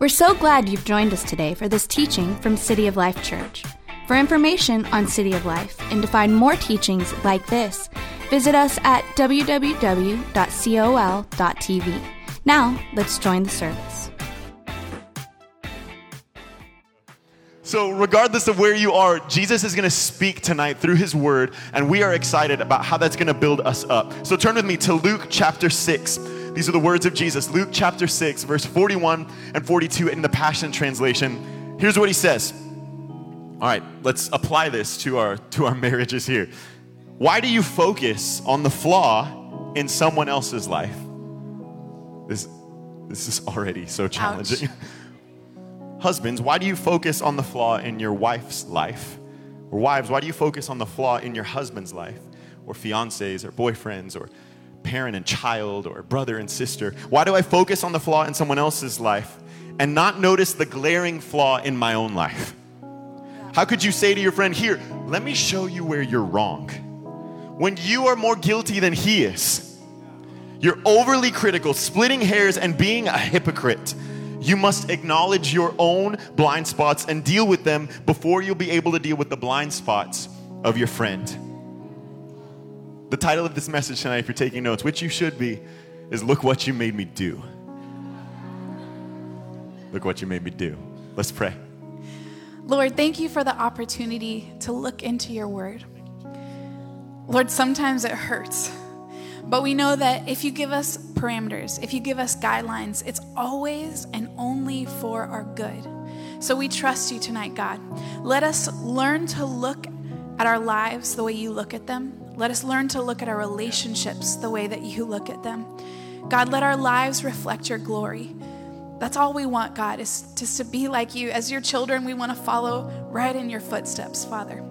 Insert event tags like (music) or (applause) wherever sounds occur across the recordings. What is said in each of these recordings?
We're so glad you've joined us today for this teaching from City of Life Church. For information on City of Life and to find more teachings like this, visit us at www.col.tv. Now, let's join the service. So, regardless of where you are, Jesus is going to speak tonight through his word, and we are excited about how that's going to build us up. So, turn with me to Luke chapter 6. These are the words of Jesus. Luke chapter 6, verse 41 and 42 in the Passion Translation. Here's what he says. All right, let's apply this to our to our (laughs) marriages here. Why do you focus on the flaw in someone else's life? This this is already so challenging. (laughs) Husbands, why do you focus on the flaw in your wife's life? Or wives, why do you focus on the flaw in your husband's life? Or fiancés or boyfriends or parent and child or brother and sister? Why do I focus on the flaw in someone else's life and not notice the glaring flaw in my own life? How could you say to your friend, Here, let me show you where you're wrong? When you are more guilty than he is, you're overly critical, splitting hairs, and being a hypocrite. You must acknowledge your own blind spots and deal with them before you'll be able to deal with the blind spots of your friend. The title of this message tonight, if you're taking notes, which you should be, is Look What You Made Me Do. Look what you made me do. Let's pray. Lord, thank you for the opportunity to look into your word. Lord, sometimes it hurts. But we know that if you give us parameters, if you give us guidelines, it's always and only for our good. So we trust you tonight, God. Let us learn to look at our lives the way you look at them. Let us learn to look at our relationships the way that you look at them. God, let our lives reflect your glory. That's all we want, God, is just to be like you. As your children, we want to follow right in your footsteps, Father.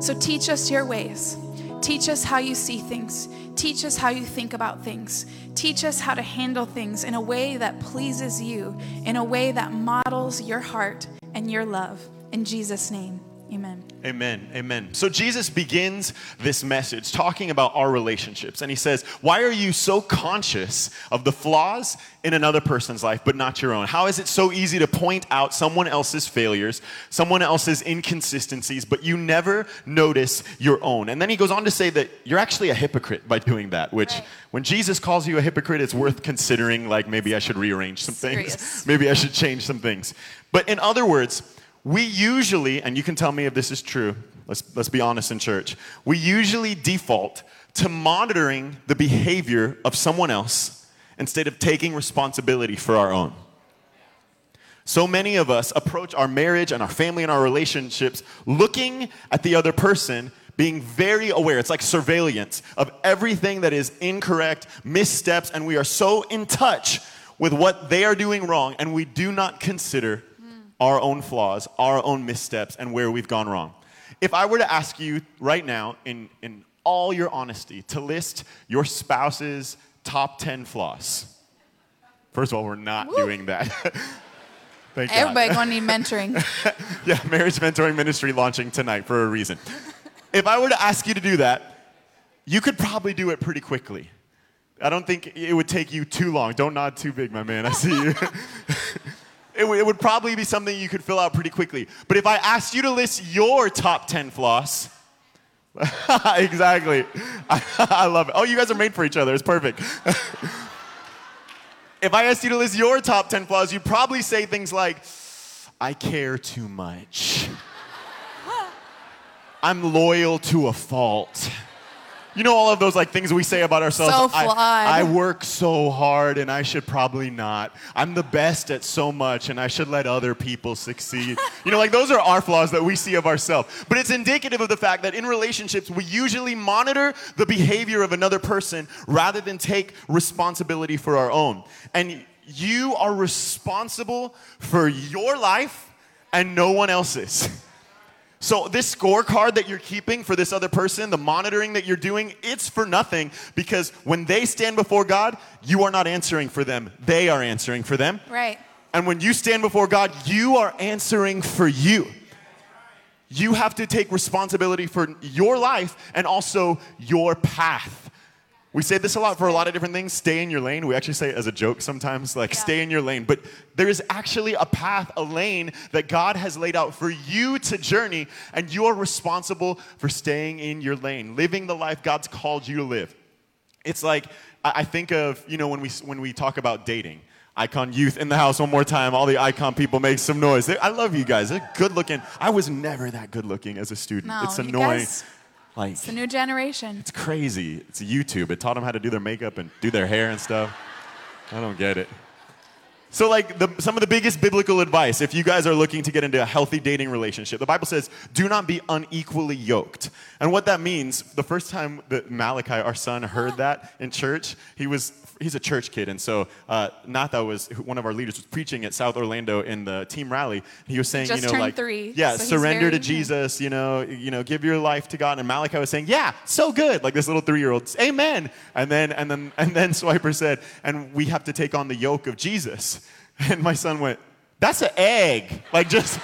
So teach us your ways. Teach us how you see things. Teach us how you think about things. Teach us how to handle things in a way that pleases you, in a way that models your heart and your love. In Jesus' name, amen. Amen. Amen. So Jesus begins this message talking about our relationships. And he says, Why are you so conscious of the flaws in another person's life, but not your own? How is it so easy to point out someone else's failures, someone else's inconsistencies, but you never notice your own? And then he goes on to say that you're actually a hypocrite by doing that, which Right. when Jesus calls you a hypocrite, it's worth considering like maybe I should rearrange some things. (laughs) Maybe I should change some things. But in other words, we usually, and you can tell me if this is true, let's, let's be honest in church, we usually default to monitoring the behavior of someone else instead of taking responsibility for our own. So many of us approach our marriage and our family and our relationships looking at the other person, being very aware. It's like surveillance of everything that is incorrect, missteps, and we are so in touch with what they are doing wrong, and we do not consider our own flaws, our own missteps, and where we've gone wrong. If I were to ask you right now, in, in all your honesty, to list your spouse's top 10 flaws, first of all, we're not doing that. (laughs) Thank God. Everybody gonna need (laughs) mentoring. Yeah, marriage mentoring ministry launching tonight for a reason. if I were to ask you to do that, you could probably do it pretty quickly. I don't think it would take you too long. Don't nod too big, my man. I see you. (laughs) it, would- it would probably be something you could fill out pretty quickly. But if I asked you to list your top 10 flaws, (laughs) exactly. (laughs) I love it. Oh, you guys are made for each other. It's perfect. (laughs) if I asked you to list your top 10 flaws, you'd probably say things like, I care too much. I'm loyal to a fault. You know all of those like things we say about ourselves. So I- flawed. I, work so hard and I should probably not. I'm the best at so much and I should let other people succeed. (laughs) you know, like those are our flaws that we see of ourselves. But it's indicative of the fact that in relationships we usually monitor the behavior of another person rather than take responsibility for our own. And you are responsible for your life and no one else's. (laughs) So, this scorecard that you're keeping for this other person, the monitoring that you're doing, it's for nothing because when they stand before God, you are not answering for them. They are answering for them. right. And when you stand before God, you are answering for you. You have to take responsibility for your life and also your path. We say this a lot for a lot of different things. Stay in your lane. We actually say it as a joke sometimes, like Yeah. stay in your lane. But there is actually a path, a lane that God has laid out for you to journey, and you are responsible for staying in your lane, living the life God's called you to live. It's like I think of you know when we when we talk about dating. Icon youth in the house one more time. All the icon people make some noise. They- I love you guys. They're good looking. I was never that good looking as a student. No, it's annoying. Like It's the new generation. it's crazy. It's YouTube. It taught them how to do their makeup and do their hair and stuff. I don't get it. So, like, the, some of the biggest biblical advice, if you guys are looking to get into a healthy dating relationship, the Bible says, do not be unequally yoked. And what that means, the first time that Malachi, our son, heard that in church, he was, he's a church kid. And so, uh, Natha was, one of our leaders, was preaching at South Orlando in the team rally. He was saying, Just you know, like, three, yeah, so surrender to Jesus, you know, you know, give your life to God. And Malachi was saying, yeah, so good. Like this little three-year-old, amen. And then, and then, and then (laughs) Swiper said, and we have to take on the yoke of Jesus. (laughs) And my son went, that's an egg. Like just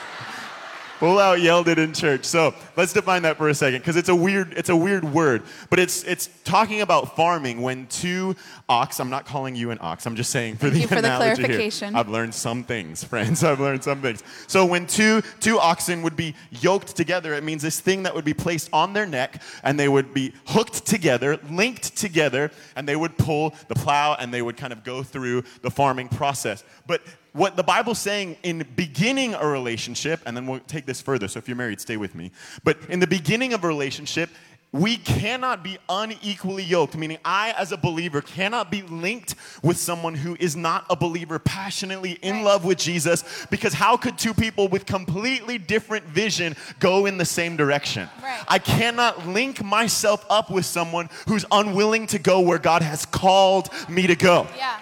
full out yelled it in church. So let's define that for a second, because it's a weird, it's a weird word. But it's it's talking about farming when two ox, I'm not calling you an ox, I'm just saying for Thank the you for the clarification. here. I've learned some things, friends. (laughs) I've learned some things. So when two two oxen would be yoked together, it means this thing that would be placed on their neck and they would be hooked together, linked together, and they would pull the plow and they would kind of go through the farming process. But what the Bible's saying in beginning a relationship, and then we'll take this further, so if you're married, stay with me. But in the beginning of a relationship, we cannot be unequally yoked, meaning I, as a believer, cannot be linked with someone who is not a believer, passionately in love with Jesus, because how could two people with completely different vision go in the same direction? Right. I cannot link myself up with someone who's unwilling to go where God has called me to go Yeah.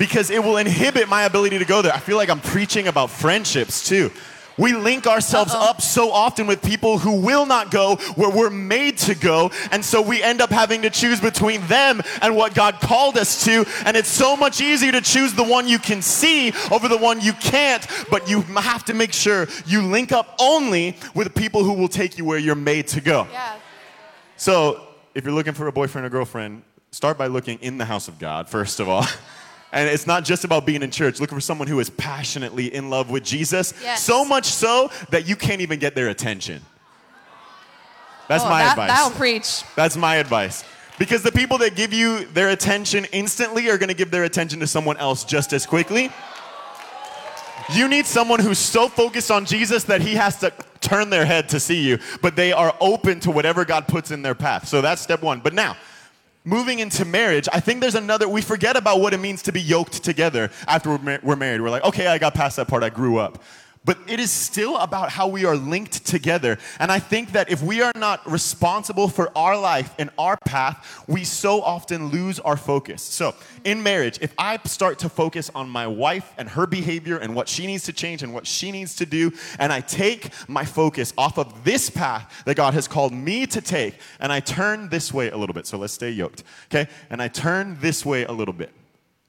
Because it will inhibit my ability to go there. I feel like I'm preaching about friendships too. We link ourselves Uh-oh. up so often with people who will not go where we're made to go, and so we end up having to choose between them and what God called us to. And it's so much easier to choose the one you can see over the one you can't, but you have to make sure you link up only with people who will take you where you're made to go. Yeah. So, if you're looking for a boyfriend or girlfriend, start by looking in the house of God, first of all. (laughs) And it's not just about being in church. Looking for someone who is passionately in love with Jesus. Yes. So much so that you can't even get their attention. That's Oh, my that, advice. That'll preach. That's my advice. Because the people that give you their attention instantly are going to give their attention to someone else just as quickly. You need someone who's so focused on Jesus that he has to turn their head to see you, but they are open to whatever God puts in their path. So that's step one. But now, moving into marriage, I think there's another, we forget about what it means to be yoked together after we're, married. We're like, okay, I got past that part, I grew up. But it is still about how we are linked together. And I think that if we are not responsible for our life and our path, we so often lose our focus. So, in marriage, if I start to focus on my wife and her behavior and what she needs to change and what she needs to do, and I take my focus off of this path that God has called me to take, and I turn this way a little bit. So, let's stay yoked, okay? And I turn this way a little bit.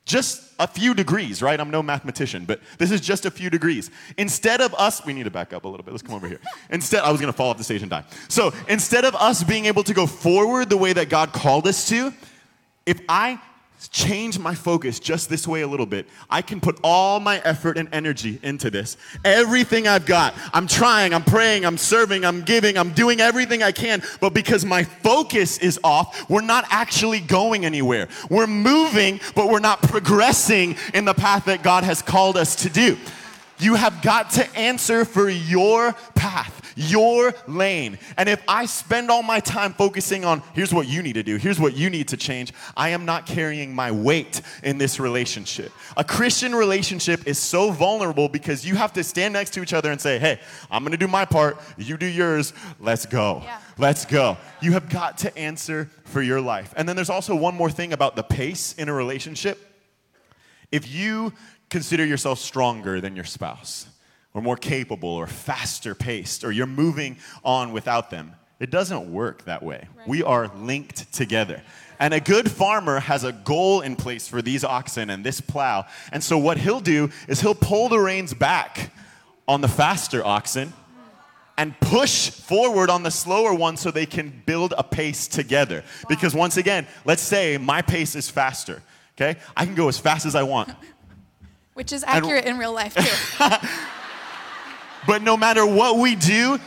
Just a few degrees, right? I'm no mathematician, but this is just a few degrees. Instead of us, we need to back up a little bit. Let's come over here. Instead, I was gonna fall off the stage and die. So instead of us being able to go forward the way that God called us to, if I change my focus just this way a little bit, I can put all my effort and energy into this. Everything I've got, I'm trying, I'm praying, I'm serving, I'm giving, I'm doing everything I can, but because my focus is off, we're not actually going anywhere. We're moving, but we're not progressing in the path that God has called us to do. You have got to answer for your path, your lane. And if I spend all my time focusing on here's what you need to do, here's what you need to change, I am not carrying my weight in this relationship. A Christian relationship is so vulnerable because you have to stand next to each other and say, hey, I'm gonna do my part, you do yours, let's go. Yeah. Let's go. You have got to answer for your life. And then there's also one more thing about the pace in a relationship if you consider yourself stronger than your spouse, or more capable, or faster paced, or you're moving on without them, it doesn't work that way. We are linked together. And a good farmer has a goal in place for these oxen and this plow. And so, what he'll do is he'll pull the reins back on the faster oxen and push forward on the slower one so they can build a pace together. Because once again, let's say my pace is faster, okay? I can go as fast as I want. (laughs) Which is accurate in real life, too. (laughs) But no matter what we do,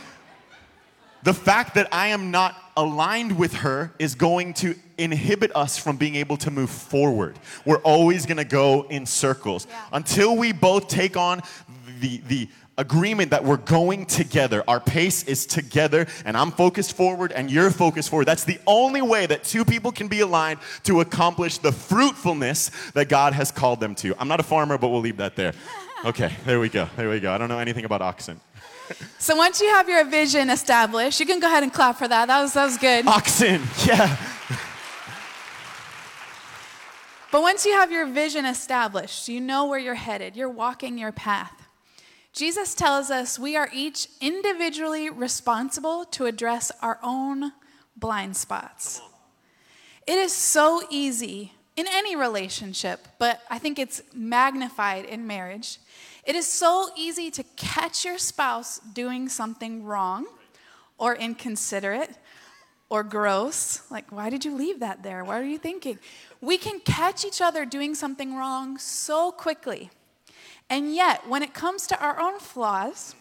the fact that I am not aligned with her is going to inhibit us from being able to move forward. We're always going to go in circles Yeah. until we both take on the the agreement that we're going together. Our pace is together and I'm focused forward and you're focused forward. That's the only way that two people can be aligned to accomplish the fruitfulness that God has called them to. I'm not a farmer, but we'll leave that there. Okay, there we go. There we go. I don't know anything about oxen. so once you have your vision established, you can go ahead and clap for that. That was, that was good. Oxen. Yeah. But once you have your vision established, you know where you're headed, you're walking your path. Jesus tells us we are each individually responsible to address our own blind spots. It is so easy in any relationship, but I think it's magnified in marriage. It is so easy to catch your spouse doing something wrong or inconsiderate or gross. Like, why did you leave that there? What are you thinking? We can catch each other doing something wrong so quickly. And yet, when it comes to our own flaws,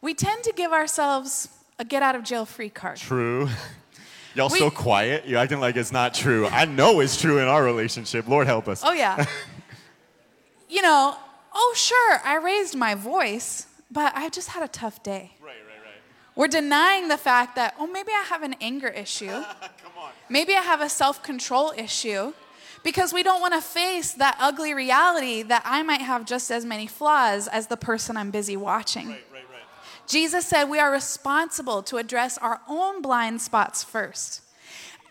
we tend to give ourselves a get out of jail free card. True. (laughs) Y'all We- so quiet. You're acting like it's not true. I know it's true in our relationship. Lord help us. Oh, yeah. (laughs) you know, oh, sure, I raised my voice, but I just had a tough day. Right, right, right. We're denying the fact that, oh, maybe I have an anger issue. (laughs) Come on. Maybe I have a self control issue because we don't want to face that ugly reality that I might have just as many flaws as the person I'm busy watching. Right, right, right. Jesus said we are responsible to address our own blind spots first.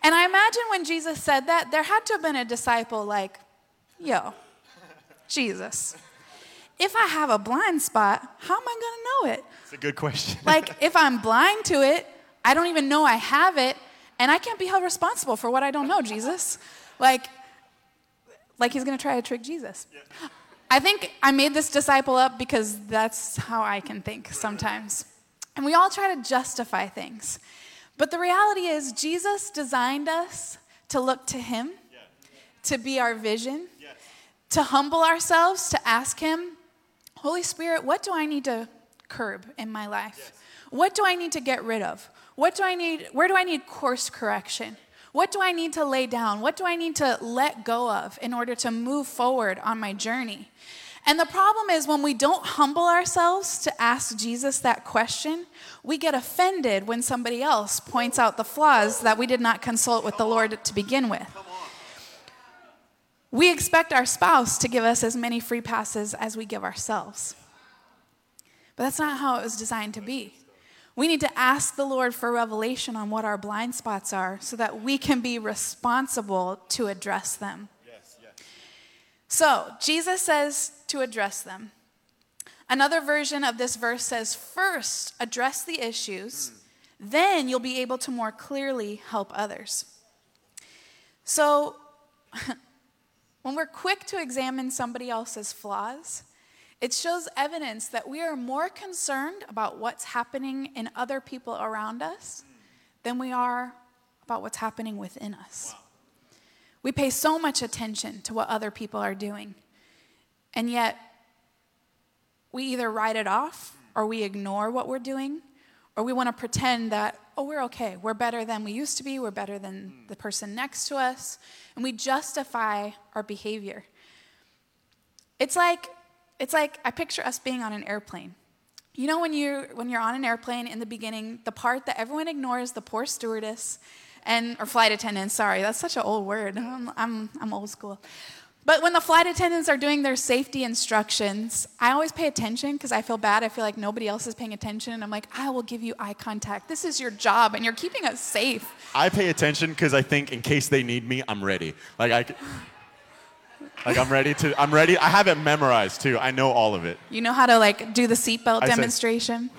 And I imagine when Jesus said that, there had to have been a disciple like, yo, Jesus, if I have a blind spot, how am I going to know it? It's a good question. (laughs) Like, if I'm blind to it, I don't even know I have it, and I can't be held responsible for what I don't know, Jesus. Like, like he's gonna try to trick Jesus. I think I made this disciple up because that's how I can think sometimes. And we all try to justify things. But the reality is, Jesus designed us to look to him, to be our vision, to humble ourselves, to ask him, Holy Spirit, what do I need to curb in my life? What do I need to get rid of? What do I need, where do I need course correction? What do I need to lay down? What do I need to let go of in order to move forward on my journey? And the problem is when we don't humble ourselves to ask Jesus that question, we get offended when somebody else points out the flaws that we did not consult with the Lord to begin with. We expect our spouse to give us as many free passes as we give ourselves. But that's not how it was designed to be. We need to ask the Lord for revelation on what our blind spots are so that we can be responsible to address them. Yes, yes. So, Jesus says to address them. Another version of this verse says, first, address the issues, hmm. then you'll be able to more clearly help others. So, (laughs) when we're quick to examine somebody else's flaws, it shows evidence that we are more concerned about what's happening in other people around us than we are about what's happening within us. We pay so much attention to what other people are doing, and yet we either write it off or we ignore what we're doing, or we want to pretend that, oh, we're okay. We're better than we used to be. We're better than the person next to us. And we justify our behavior. It's like, it's like I picture us being on an airplane. You know when you're when you're on an airplane in the beginning, the part that everyone ignores, the poor stewardess and or flight attendant, sorry, that's such an old word. I'm I'm, I'm old school. But when the flight attendants are doing their safety instructions, I always pay attention because I feel bad. I feel like nobody else is paying attention. And I'm like, I will give you eye contact. This is your job, and you're keeping us safe. I pay attention because I think in case they need me, I'm ready. Like I, like I'm ready to. I'm ready. I have it memorized too. I know all of it. You know how to like do the seatbelt I demonstration?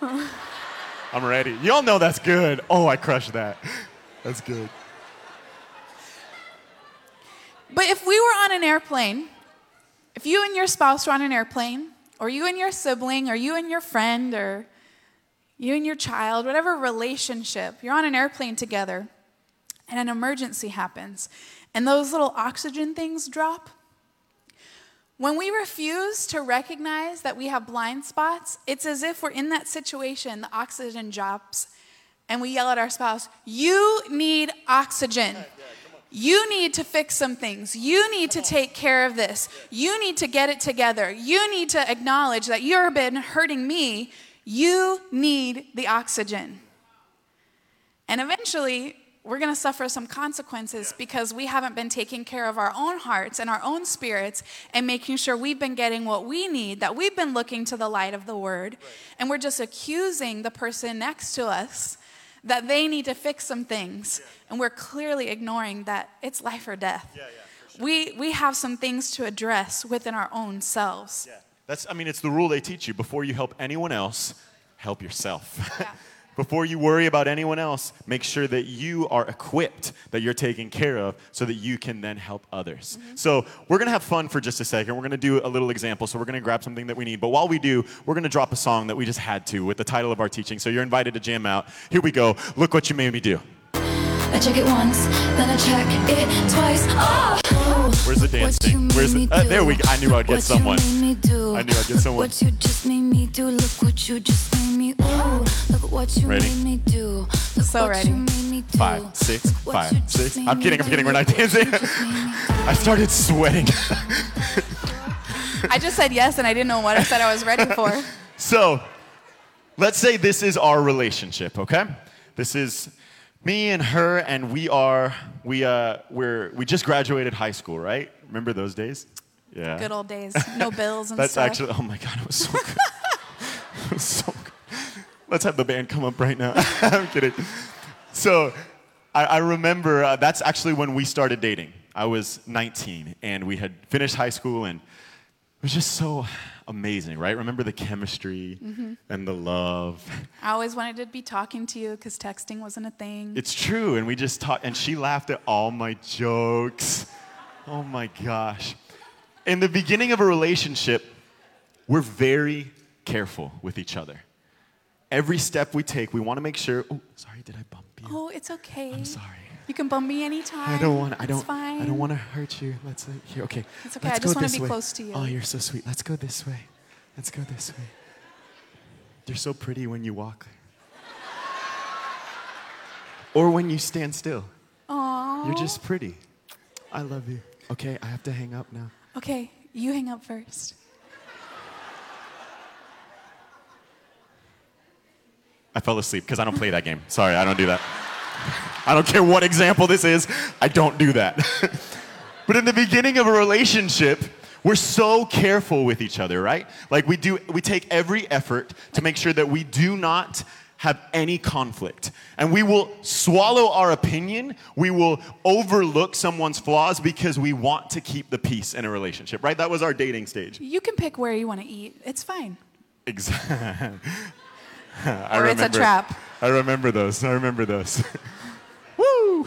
I'm ready. Y'all know that's good. Oh, I crushed that. That's good. But if we were on an airplane, if you and your spouse were on an airplane, or you and your sibling, or you and your friend, or you and your child, whatever relationship, you're on an airplane together and an emergency happens and those little oxygen things drop. When we refuse to recognize that we have blind spots, it's as if we're in that situation, the oxygen drops, and we yell at our spouse, You need oxygen. You need to fix some things. You need to take care of this. You need to get it together. You need to acknowledge that you've been hurting me. You need the oxygen. And eventually, we're going to suffer some consequences because we haven't been taking care of our own hearts and our own spirits and making sure we've been getting what we need, that we've been looking to the light of the word. And we're just accusing the person next to us that they need to fix some things. And we're clearly ignoring that it's life or death. Yeah, yeah, sure. We, we have some things to address within our own selves. Yeah. That's, I mean, it's the rule they teach you. Before you help anyone else, help yourself. (laughs) Before you worry about anyone else, make sure that you are equipped, that you're taken care of, so that you can then help others. So, we're gonna have fun for just a second. We're gonna do a little example. So, we're gonna grab something that we need. But while we do, we're gonna drop a song that we just had to with the title of our teaching. So, you're invited to jam out. Here we go. Look what you made me do. I check it once, then I check it twice. Oh, Where's the dance thing? Where's the, uh, there we go. I knew I'd get What someone. made me do. I knew I'd get someone. What you just made me do. Look what you just made me. Ooh, look what you Ready? made me do. Look So what ready. You made me do. Five, six, What five, you just six. made I'm kidding, I'm kidding. We're not Look dancing. just made me do. I started sweating. I just said yes and I didn't know what I said I was ready for. (laughs) So, let's say this is our relationship, okay? This is me and her, and we are we uh we're we just graduated high school, right? Remember those days? Yeah. Good old days. No bills and stuff. That's stuff. actually oh my god, it was so good. (laughs) it was so good. Let's have the band come up right now. (laughs) I'm kidding. So, I, I remember uh, that's actually when we started dating. I was 19, and we had finished high school, and it was just so amazing, right? Remember the chemistry Mm-hmm. and the love. I always wanted to be talking to you because texting wasn't a thing. It's true, and we just talked, and she laughed at all my jokes. Oh my gosh. In the beginning of a relationship, we're very careful with each other. Every step we take, we want to make sure. Oh, sorry, did I bump you? oh, it's okay. I'm sorry. You can bump me anytime. I don't want. I don't. Fine. I don't want to hurt you. Let's uh, here. Okay. It's okay, Let's I just wanna be way. close to you. Oh, you're so sweet. Let's go this way. Let's go this way. You're so pretty when you walk, or when you stand still. Aww. You're just pretty. I love you. Okay, I have to hang up now. Okay, you hang up first. I fell asleep because I don't play that game. Sorry, I don't do that. I don't care what example this is, I don't do that. (laughs) but in the beginning of a relationship, we're so careful with each other, right? Like we do we take every effort to make sure that we do not have any conflict. And we will swallow our opinion, we will overlook someone's flaws because we want to keep the peace in a relationship, right? That was our dating stage. You can pick where you want to eat. It's fine. Exactly. (laughs) (laughs) I Or it's a trap. I remember those. I remember those. (laughs) Woo!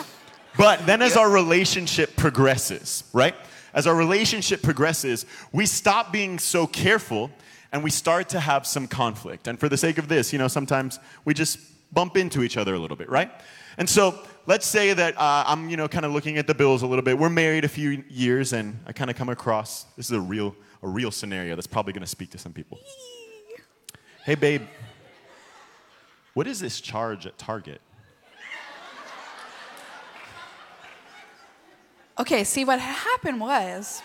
(laughs) but then as our relationship progresses, right? As our relationship progresses, we stop being so careful and we start to have some conflict. And for the sake of this, you know, sometimes we just bump into each other a little bit, right? And so let's say that uh, I'm, you know, kind of looking at the bills a little bit. We're married a few years, and I kind of come across this is a real, a real scenario that's probably going to speak to some people. Hey, babe, what is this charge at Target? Okay, see what happened was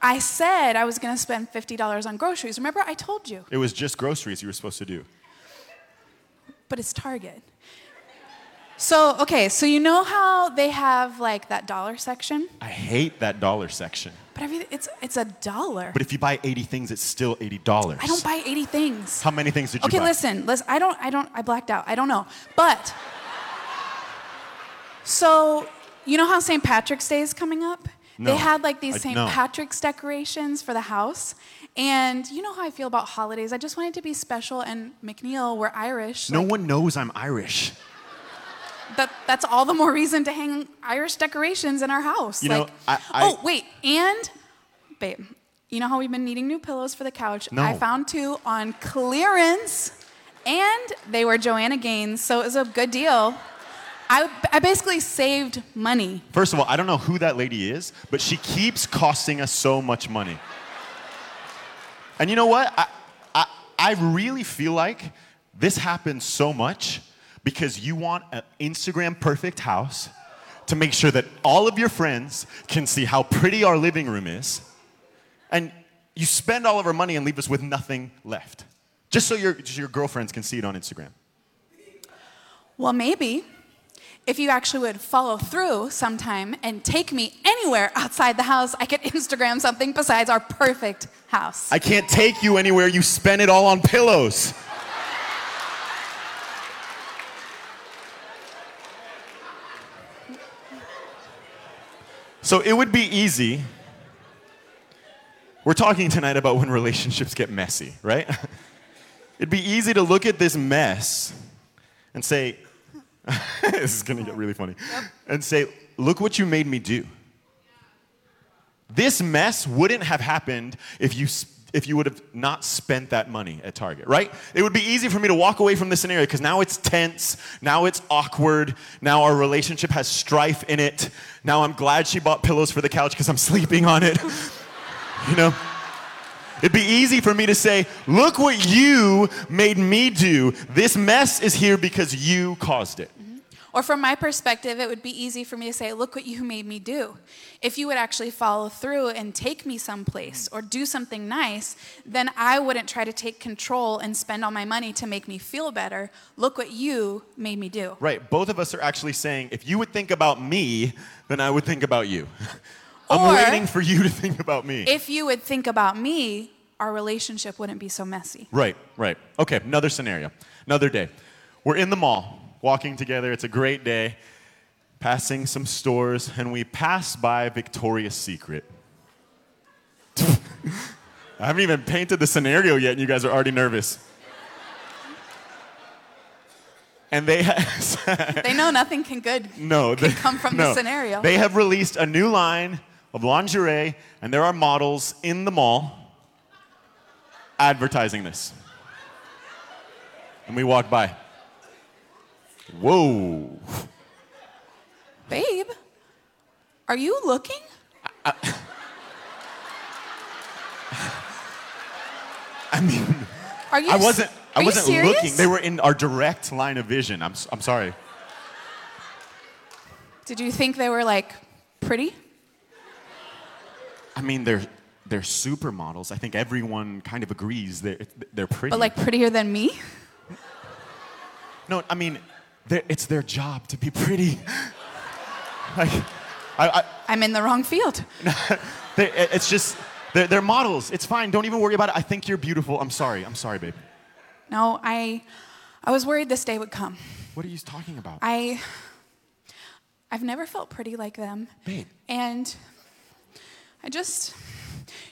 I said I was going to spend $50 on groceries. Remember I told you, It was just groceries you were supposed to do. but it's Target. So, okay, so you know how they have like that dollar section? I hate that dollar section. But it's it's a dollar. But if you buy 80 things, it's still $80. I don't buy 80 things. How many things did you Okay, buy? listen, listen. I don't, I don't, I blacked out. I don't know. But, so, you know how St. Patrick's Day is coming up? No. They had like these St. no. Patrick's decorations for the house. And you know how I feel about holidays. I just wanted to be special. And McNeil, we're Irish. No like, one knows I'm Irish. That, that's all the more reason to hang Irish decorations in our house. You know, like, I- I- oh, wait. And, babe, You know how we've been needing new pillows for the couch? No. I found two on clearance, and they were Joanna Gaines, so it was a good deal. I, I basically saved money. First of all, I don't know who that lady is, but she keeps costing us so much money. And you know what? I, I, I really feel like this happens so much because you want an Instagram perfect house to make sure that all of your friends can see how pretty our living room is. And you spend all of our money and leave us with nothing left. Just so your, just your girlfriends can see it on Instagram. Well, maybe if you actually would follow through sometime and take me anywhere outside the house, I could Instagram something besides our perfect house. I can't take you anywhere. You spend it all on pillows. So it would be easy. We're talking tonight about when relationships get messy, right? (laughs) It'd be easy to look at this mess and say, (laughs) this is gonna get really funny, and say, look what you made me do. This mess wouldn't have happened if you if you would have not spent that money at Target, right? It would be easy for me to walk away from this scenario because now it's tense, now it's awkward, now our relationship has strife in it. Now I'm glad she bought pillows for the couch because I'm sleeping on it. (laughs) you know? It'd be easy for me to say, "Look what you made me do. This mess is here because you caused it." Or from my perspective, it would be easy for me to say, Look what you made me do. If you would actually follow through and take me someplace or do something nice, then I wouldn't try to take control and spend all my money to make me feel better. Look what you made me do. Right. Both of us are actually saying, if you would think about me, then I would think about you. (laughs) I'm Or- waiting for you to think about me. If you would think about me, our relationship wouldn't be so messy. right, right. Okay, another scenario. Another day. We're in the mall, walking together. It's a great day, passing some stores, and we pass by Victoria's Secret. (laughs) I haven't even painted the scenario yet, and you guys are already nervous. And they have (laughs) They know nothing can good. No, they, come from the scenario. They have released a new line of lingerie, and there are models in the mall advertising this. And we walk by. Whoa. Babe, are you looking? I mean, Are you I wasn't. I wasn't looking. They were in our direct line of vision. I'm. I'm sorry. Did you think they were like pretty? I mean, they're they're supermodels. I think everyone kind of agrees they're they're pretty. But like prettier than me? No, I mean, it's their job to be pretty. (laughs) like, I, I, I'm in the wrong field. (laughs) they, it's just, they're, they're models. It's fine. Don't even worry about it. I think you're beautiful. I'm sorry. I'm sorry, babe. No, I I was worried this day would come. What are you talking about? I I've never felt pretty like them. Babe. And I just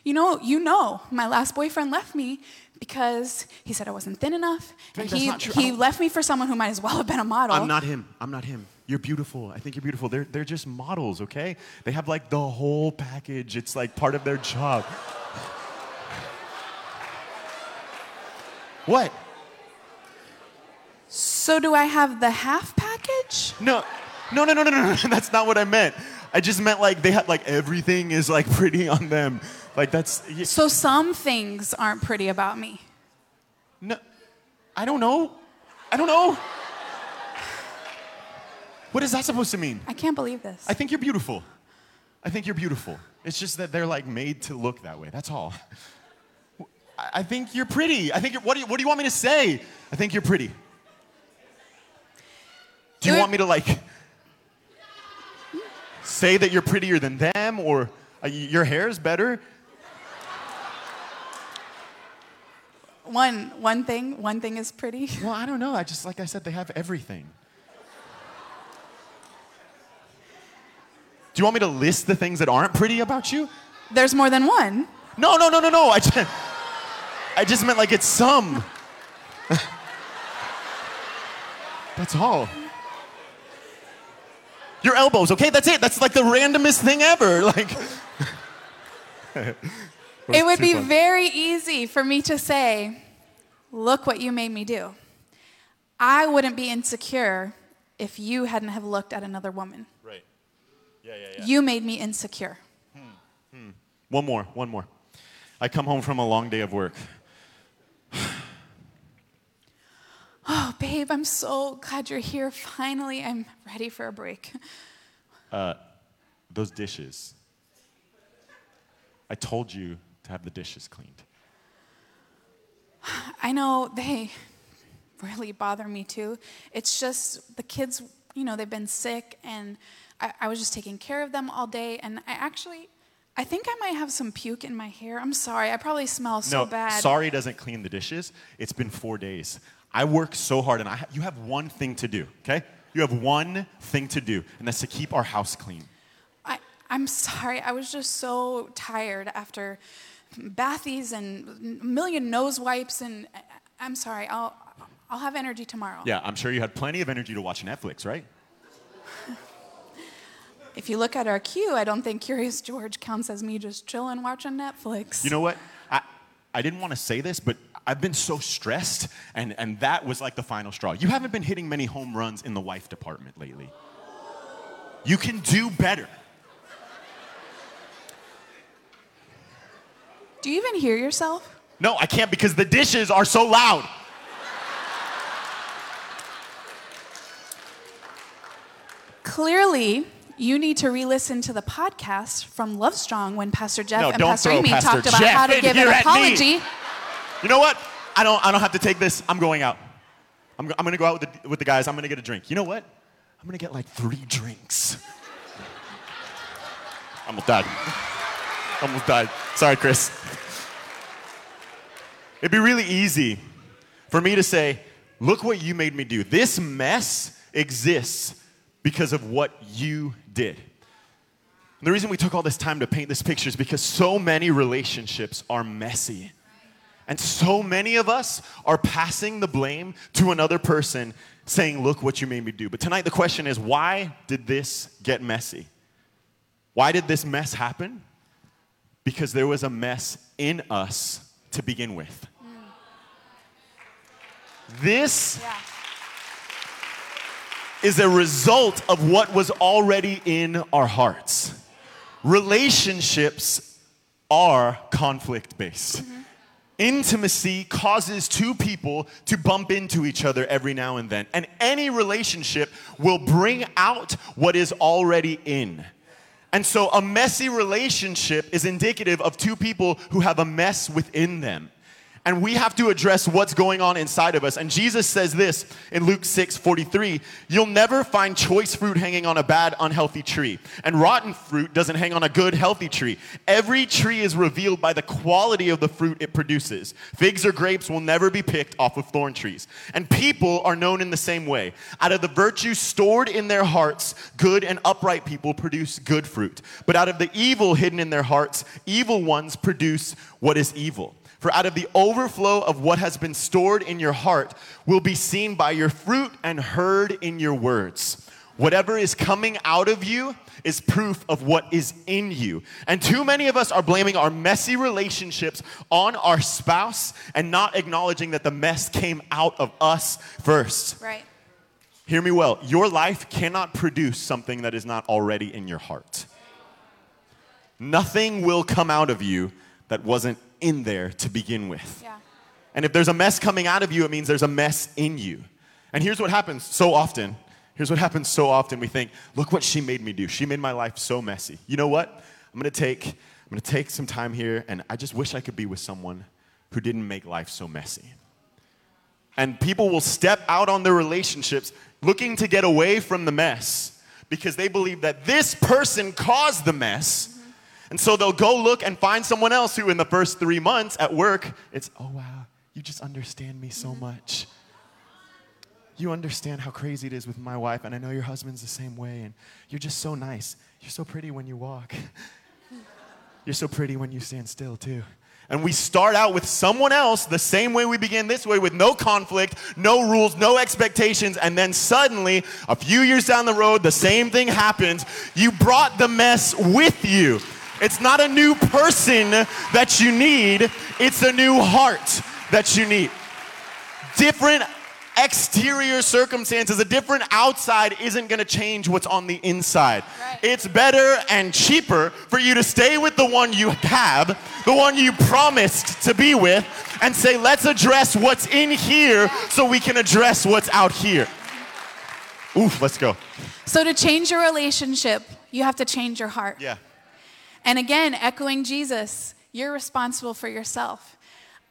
you know, you know, my last boyfriend left me because he said I wasn't thin enough. And he not true. I he left me for someone who might as well have been a model. I'm not him. I'm not him. You're beautiful. I think you're beautiful. They're, they're just models, okay? They have like the whole package. It's like part of their job. What? So do I have the half package? No, no, no, no, no, no, no. (laughs) That's not what I meant. I just meant like they have like everything is like (laughs) pretty on them. Like that's y- So some things aren't pretty about me. no. I don't know. I don't know. What is that supposed to mean? I can't believe this. I think you're beautiful. I think you're beautiful. It's just that they're like made to look that way. That's all. I I think you're pretty. I think you're, what do you, what do you want me to say? I think you're pretty. Do you want me to like say that you're prettier than them or uh, your hair is better? One one thing, one thing is pretty. (laughs) Well, I don't know. I just like I said they have everything. Do you want me to list the things that aren't pretty about you? There's more than one. No, no, no, no, no. I just, I just meant like it's some. (laughs) That's all. Your elbows, okay? That's it. That's like the randomest thing ever. (laughs) Like, it would be very easy for me to say, Look what you made me do. I wouldn't be insecure if you hadn't have looked at another woman. Right. Yeah, yeah, yeah. You made me insecure. One more, one more. I come home from a long day of work. (sighs) Oh, babe, I'm so glad you're here. Finally, I'm ready for a break. Uh, Those dishes. I told you to have the dishes cleaned. (sighs) I know they really bother me too. It's just the kids, you know, they've been sick and I, I was just taking care of them all day. And I actually, I think I might have some puke in my hair. I'm sorry. I probably smell so no, bad. sorry doesn't clean the dishes. It's been four days. I work so hard, and I ha- you have one thing to do, okay? You have one thing to do, and that's to keep our house clean. I, I'm sorry. I was just so tired after bathies and a million nose wipes. And I'm sorry. I'll, I'll have energy tomorrow. Yeah, I'm sure you had plenty of energy to watch Netflix, right? (laughs) If you look at our queue, I don't think Curious George counts as me just chilling watching Netflix. You know what? I, I didn't want to say this, but I've been so stressed, and, and that was like the final straw. You haven't been hitting many home runs in the wife department lately. You can do better. Do you even hear yourself? No, I can't because the dishes are so loud. Clearly, you need to re-listen to the podcast from Love Strong when Pastor Jeff No, and Pastor Amy Pastor talked about Jeff how to give an here at me. apology. You know what? I don't, I don't have to take this. I'm going out. I'm, I'm going to go out with the, with the guys. I'm going to get a drink. You know what? I'm going to get like three drinks. (laughs) I'm died. Almost died. Sorry, Chris. It'd be really easy for me to say, look what you made me do. This mess exists because of what you did. And the reason we took all this time to paint this picture is because so many relationships are messy. And so many of us are passing the blame to another person, saying, Look what you made me do. But tonight, the question is why did this get messy? Why did this mess happen? Because there was a mess in us to begin with. This Yeah. is a result of what was already in our hearts. Relationships are conflict based. Mm-hmm. Intimacy causes two people to bump into each other every now and then. And any relationship will bring out what is already in. And so a messy relationship is indicative of two people who have a mess within them. And we have to address what's going on inside of us. And Jesus says this in Luke 6 43 You'll never find choice fruit hanging on a bad, unhealthy tree. And rotten fruit doesn't hang on a good, healthy tree. Every tree is revealed by the quality of the fruit it produces. Figs or grapes will never be picked off of thorn trees. And people are known in the same way. Out of the virtue stored in their hearts, good and upright people produce good fruit. But out of the evil hidden in their hearts, evil ones produce what is evil. For out of the overflow of what has been stored in your heart will be seen by your fruit and heard in your words. Whatever is coming out of you is proof of what is in you. And too many of us are blaming our messy relationships on our spouse and not acknowledging that the mess came out of us first. Right. Hear me well. Your life cannot produce something that is not already in your heart. Nothing will come out of you that wasn't in there to begin with. Yeah. And if there's a mess coming out of you, it means there's a mess in you. And here's what happens so often. Here's what happens so often. We think, look what she made me do. She made my life so messy. You know what? I'm gonna take, I'm gonna take some time here, and I just wish I could be with someone who didn't make life so messy. And people will step out on their relationships looking to get away from the mess because they believe that this person caused the mess. And so they'll go look and find someone else who, in the first three months at work, it's, oh wow, you just understand me so mm-hmm. much. You understand how crazy it is with my wife, and I know your husband's the same way, and you're just so nice. You're so pretty when you walk. (laughs) You're so pretty when you stand still, too. And we start out with someone else the same way we began this way with no conflict, no rules, no expectations. And then suddenly, a few years down the road, the same thing happens. You brought the mess with you. It's not a new person that you need, it's a new heart that you need. Different exterior circumstances, a different outside isn't gonna change what's on the inside. Right. It's better and cheaper for you to stay with the one you have, the one you promised to be with, and say, let's address what's in here so we can address what's out here. Oof, let's go. So, to change your relationship, you have to change your heart. Yeah. And again, echoing Jesus, you're responsible for yourself.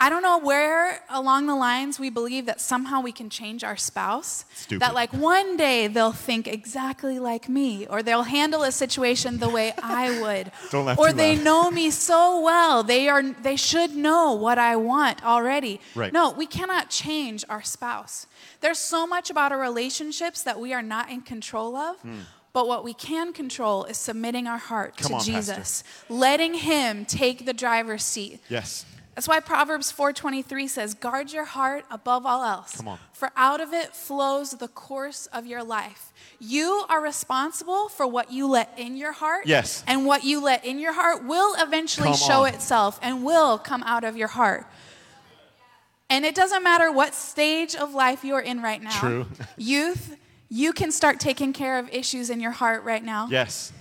I don't know where along the lines we believe that somehow we can change our spouse. Stupid. That like one day they'll think exactly like me, or they'll handle a situation the way (laughs) I would. Don't laugh or they loud. know me (laughs) so well. They are they should know what I want already. Right. No, we cannot change our spouse. There's so much about our relationships that we are not in control of. Hmm. But what we can control is submitting our heart. Come to on, Pastor. Jesus, letting Him take the driver's seat. Yes. That's why Proverbs 4:23 says, "Guard your heart above all else, Come on. for out of it flows the course of your life." You are responsible for what you let in your heart. Yes. And what you let in your heart will eventually Come show on. itself and will come out of your heart. And it doesn't matter what stage of life you're in right now. True. (laughs) Youth, you can start taking care of issues in your heart right now. Yes.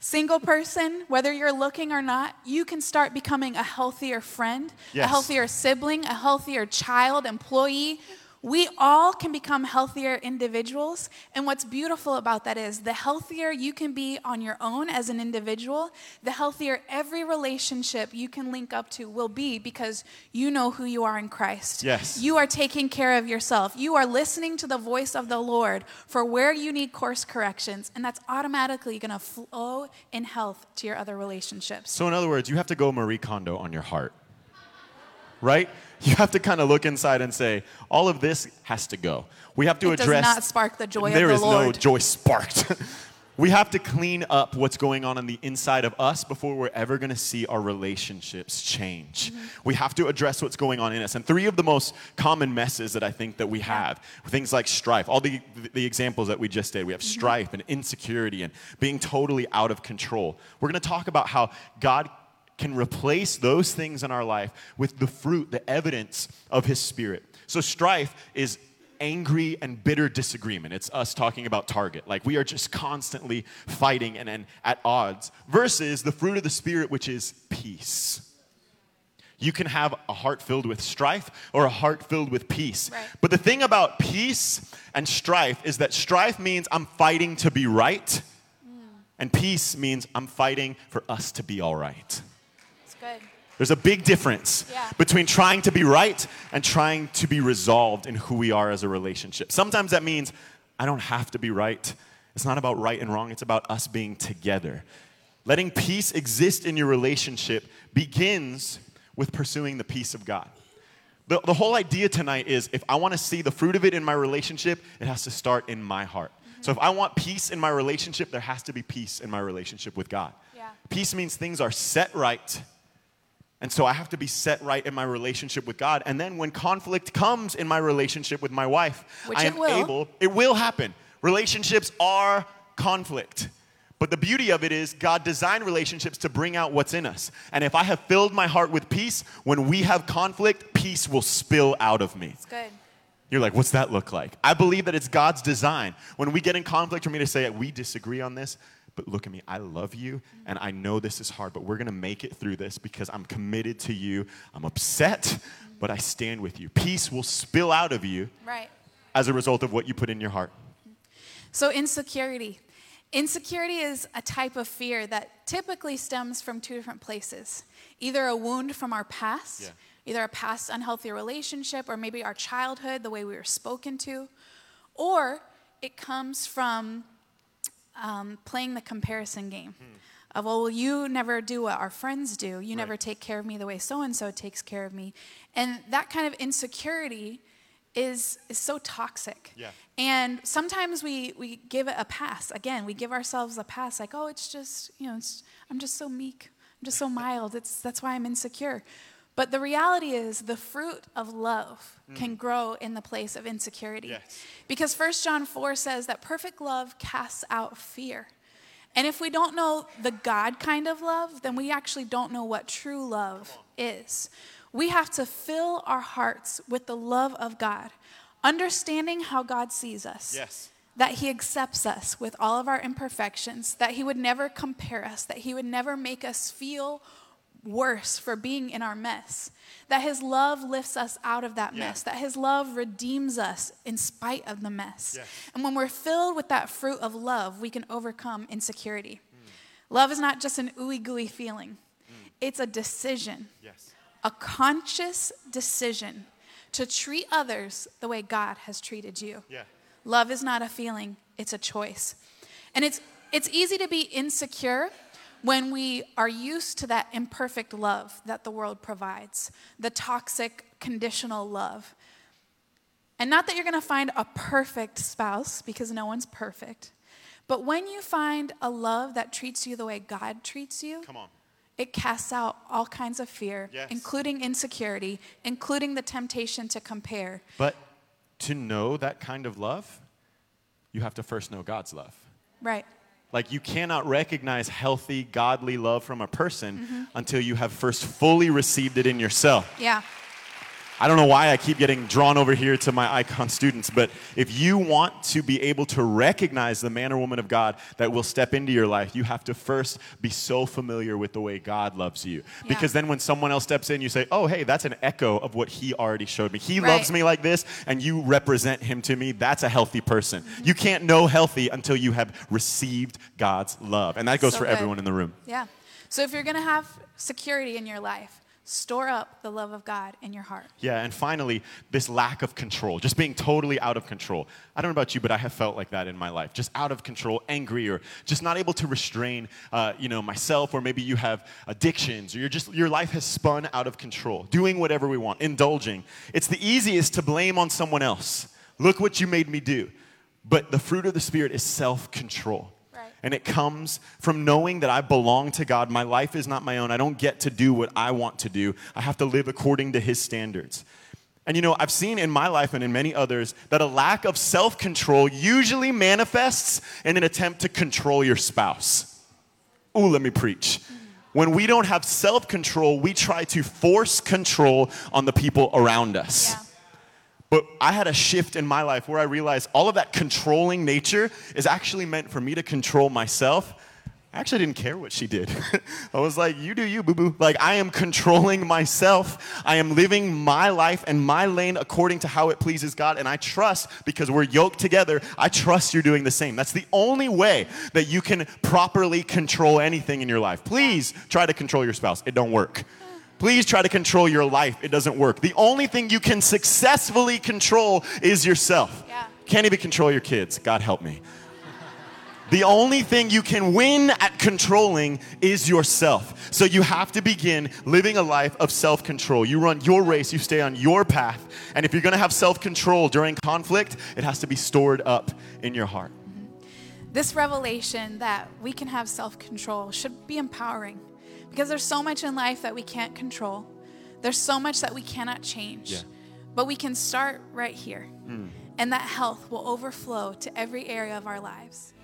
Single person, whether you're looking or not, you can start becoming a healthier friend, Yes. a healthier sibling, a healthier child, employee. We all can become healthier individuals. And what's beautiful about that is the healthier you can be on your own as an individual, the healthier every relationship you can link up to will be because you know who you are in Christ. Yes. You are taking care of yourself. You are listening to the voice of the Lord for where you need course corrections, and that's automatically going to flow in health to your other relationships. So, in other words, you have to go Marie Kondo on your heart, right? You have to kind of look inside and say, all of this has to go. We have to It does not spark the joy of There the is no Lord. joy sparked. (laughs) we have to clean up what's going on on the inside of us before we're ever going to see our relationships change. Mm-hmm. We have to address what's going on in us. And three of the most common messes that I think that we have, things like strife, all the, the examples that we just did. We have Mm-hmm. strife and insecurity and being totally out of control. We're going to talk about how God can replace those things in our life with the fruit, the evidence of His Spirit. So, strife is angry and bitter disagreement. It's us talking about Target. Like we are just constantly fighting and, and at odds, versus the fruit of the Spirit, which is peace. You can have a heart filled with strife or a heart filled with peace. Right. But the thing about peace and strife is that strife means I'm fighting to be right, mm. and peace means I'm fighting for us to be all right. Good. There's a big difference Yeah. between trying to be right and trying to be resolved in who we are as a relationship. Sometimes that means I don't have to be right. It's not about right and wrong, it's about us being together. Letting peace exist in your relationship begins with pursuing the peace of God. The, the whole idea tonight is if I want to see the fruit of it in my relationship, it has to start in my heart. Mm-hmm. So if I want peace in my relationship, there has to be peace in my relationship with God. Yeah. Peace means things are set right. And so I have to be set right in my relationship with God. And then when conflict comes in my relationship with my wife, Which I it am will. able, it will happen. Relationships are conflict. But the beauty of it is God designed relationships to bring out what's in us. And if I have filled my heart with peace, when we have conflict, peace will spill out of me. It's good. You're like, what's that look like? I believe that it's God's design. When we get in conflict, for me to say, we disagree on this, but look at me, I love you, and I know this is hard, but we're gonna make it through this because I'm committed to you. I'm upset, but I stand with you. Peace will spill out of you Right. as a result of what you put in your heart. So, insecurity. Insecurity is a type of fear that typically stems from two different places either a wound from our past, Yeah. either a past unhealthy relationship, or maybe our childhood, the way we were spoken to, or it comes from um, playing the comparison game. Of, well, you never do what our friends do. You never take care of me the way so and so takes care of me. And that kind of insecurity is, is so toxic. Yeah. And sometimes we, we give it a pass. Again, we give ourselves a pass like, oh, it's just, you know, it's, I'm just so meek. I'm just so (laughs) mild. It's, that's why I'm insecure. But the reality is, the fruit of love mm. can grow in the place of insecurity. Yes. Because 1 John 4 says that perfect love casts out fear. And if we don't know the God kind of love, then we actually don't know what true love is. We have to fill our hearts with the love of God, understanding how God sees us. Yes. That he accepts us with all of our imperfections, that he would never compare us, that he would never make us feel worse for being in our mess, that his love lifts us out of that Yeah. mess, that his love redeems us in spite of the mess. Yes. And when we're filled with that fruit of love, we can overcome insecurity. Mm. Love is not just an ooey gooey feeling, mm. it's a decision, Yes. a conscious decision to treat others the way God has treated you. Yeah. Love is not a feeling, it's a choice. And it's it's easy to be insecure when we are used to that imperfect love that the world provides, the toxic conditional love. And not that you're going to find a perfect spouse because no one's perfect. But when you find a love that treats you the way God treats you, Come on. it casts out all kinds of fear, Yes. including insecurity, including the temptation to compare. But to know that kind of love, you have to first know God's love. Right. Like you cannot recognize healthy, godly love from a person Mm-hmm. until you have first fully received it in yourself. Yeah. I don't know why I keep getting drawn over here to my icon students, but if you want to be able to recognize the man or woman of God that will step into your life, you have to first be so familiar with the way God loves you. Yeah. Because then when someone else steps in, you say, oh, hey, that's an echo of what he already showed me. He Right. loves me like this, and you represent him to me. That's a healthy person. Mm-hmm. You can't know healthy until you have received God's love. And that goes So for good. everyone in the room. Yeah. So if you're going to have security in your life, store up the love of God in your heart. Yeah, and finally, this lack of control, just being totally out of control. I don't know about you, but I have felt like that in my life, just out of control, angry, or just not able to restrain, uh, you know, myself. Or maybe you have addictions, or you're just your life has spun out of control, doing whatever we want, indulging. It's the easiest to blame on someone else. Look what you made me do. But the fruit of the Spirit is self-control. Right. And it comes from knowing that I belong to God. My life is not my own. I don't get to do what I want to do. I have to live according to His standards. And you know, I've seen in my life and in many others that a lack of self control usually manifests in an attempt to control your spouse. Ooh, let me preach. When we don't have self control, we try to force control on the people around us. Yeah. But I had a shift in my life where I realized all of that controlling nature is actually meant for me to control myself. I actually didn't care what she did. (laughs) I was like, you do you, boo boo. Like, I am controlling myself. I am living my life and my lane according to how it pleases God. And I trust, because we're yoked together, I trust you're doing the same. That's the only way that you can properly control anything in your life. Please try to control your spouse, it don't work. Please try to control your life. It doesn't work. The only thing you can successfully control is yourself. Yeah. Can't even control your kids. God help me. The only thing you can win at controlling is yourself. So you have to begin living a life of self control. You run your race, you stay on your path. And if you're gonna have self control during conflict, it has to be stored up in your heart. Mm-hmm. This revelation that we can have self control should be empowering because there's so much in life that we can't control, there's so much that we cannot change. Yeah. But we can start right here, hmm. and that health will overflow to every area of our lives.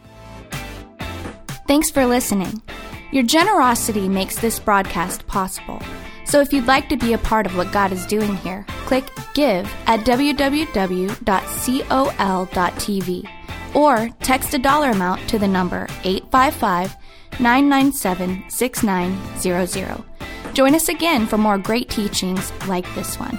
Thanks for listening. Your generosity makes this broadcast possible. So if you'd like to be a part of what God is doing here, click Give at www.col.tv or text a dollar amount to the number 855 997 6900. Join us again for more great teachings like this one.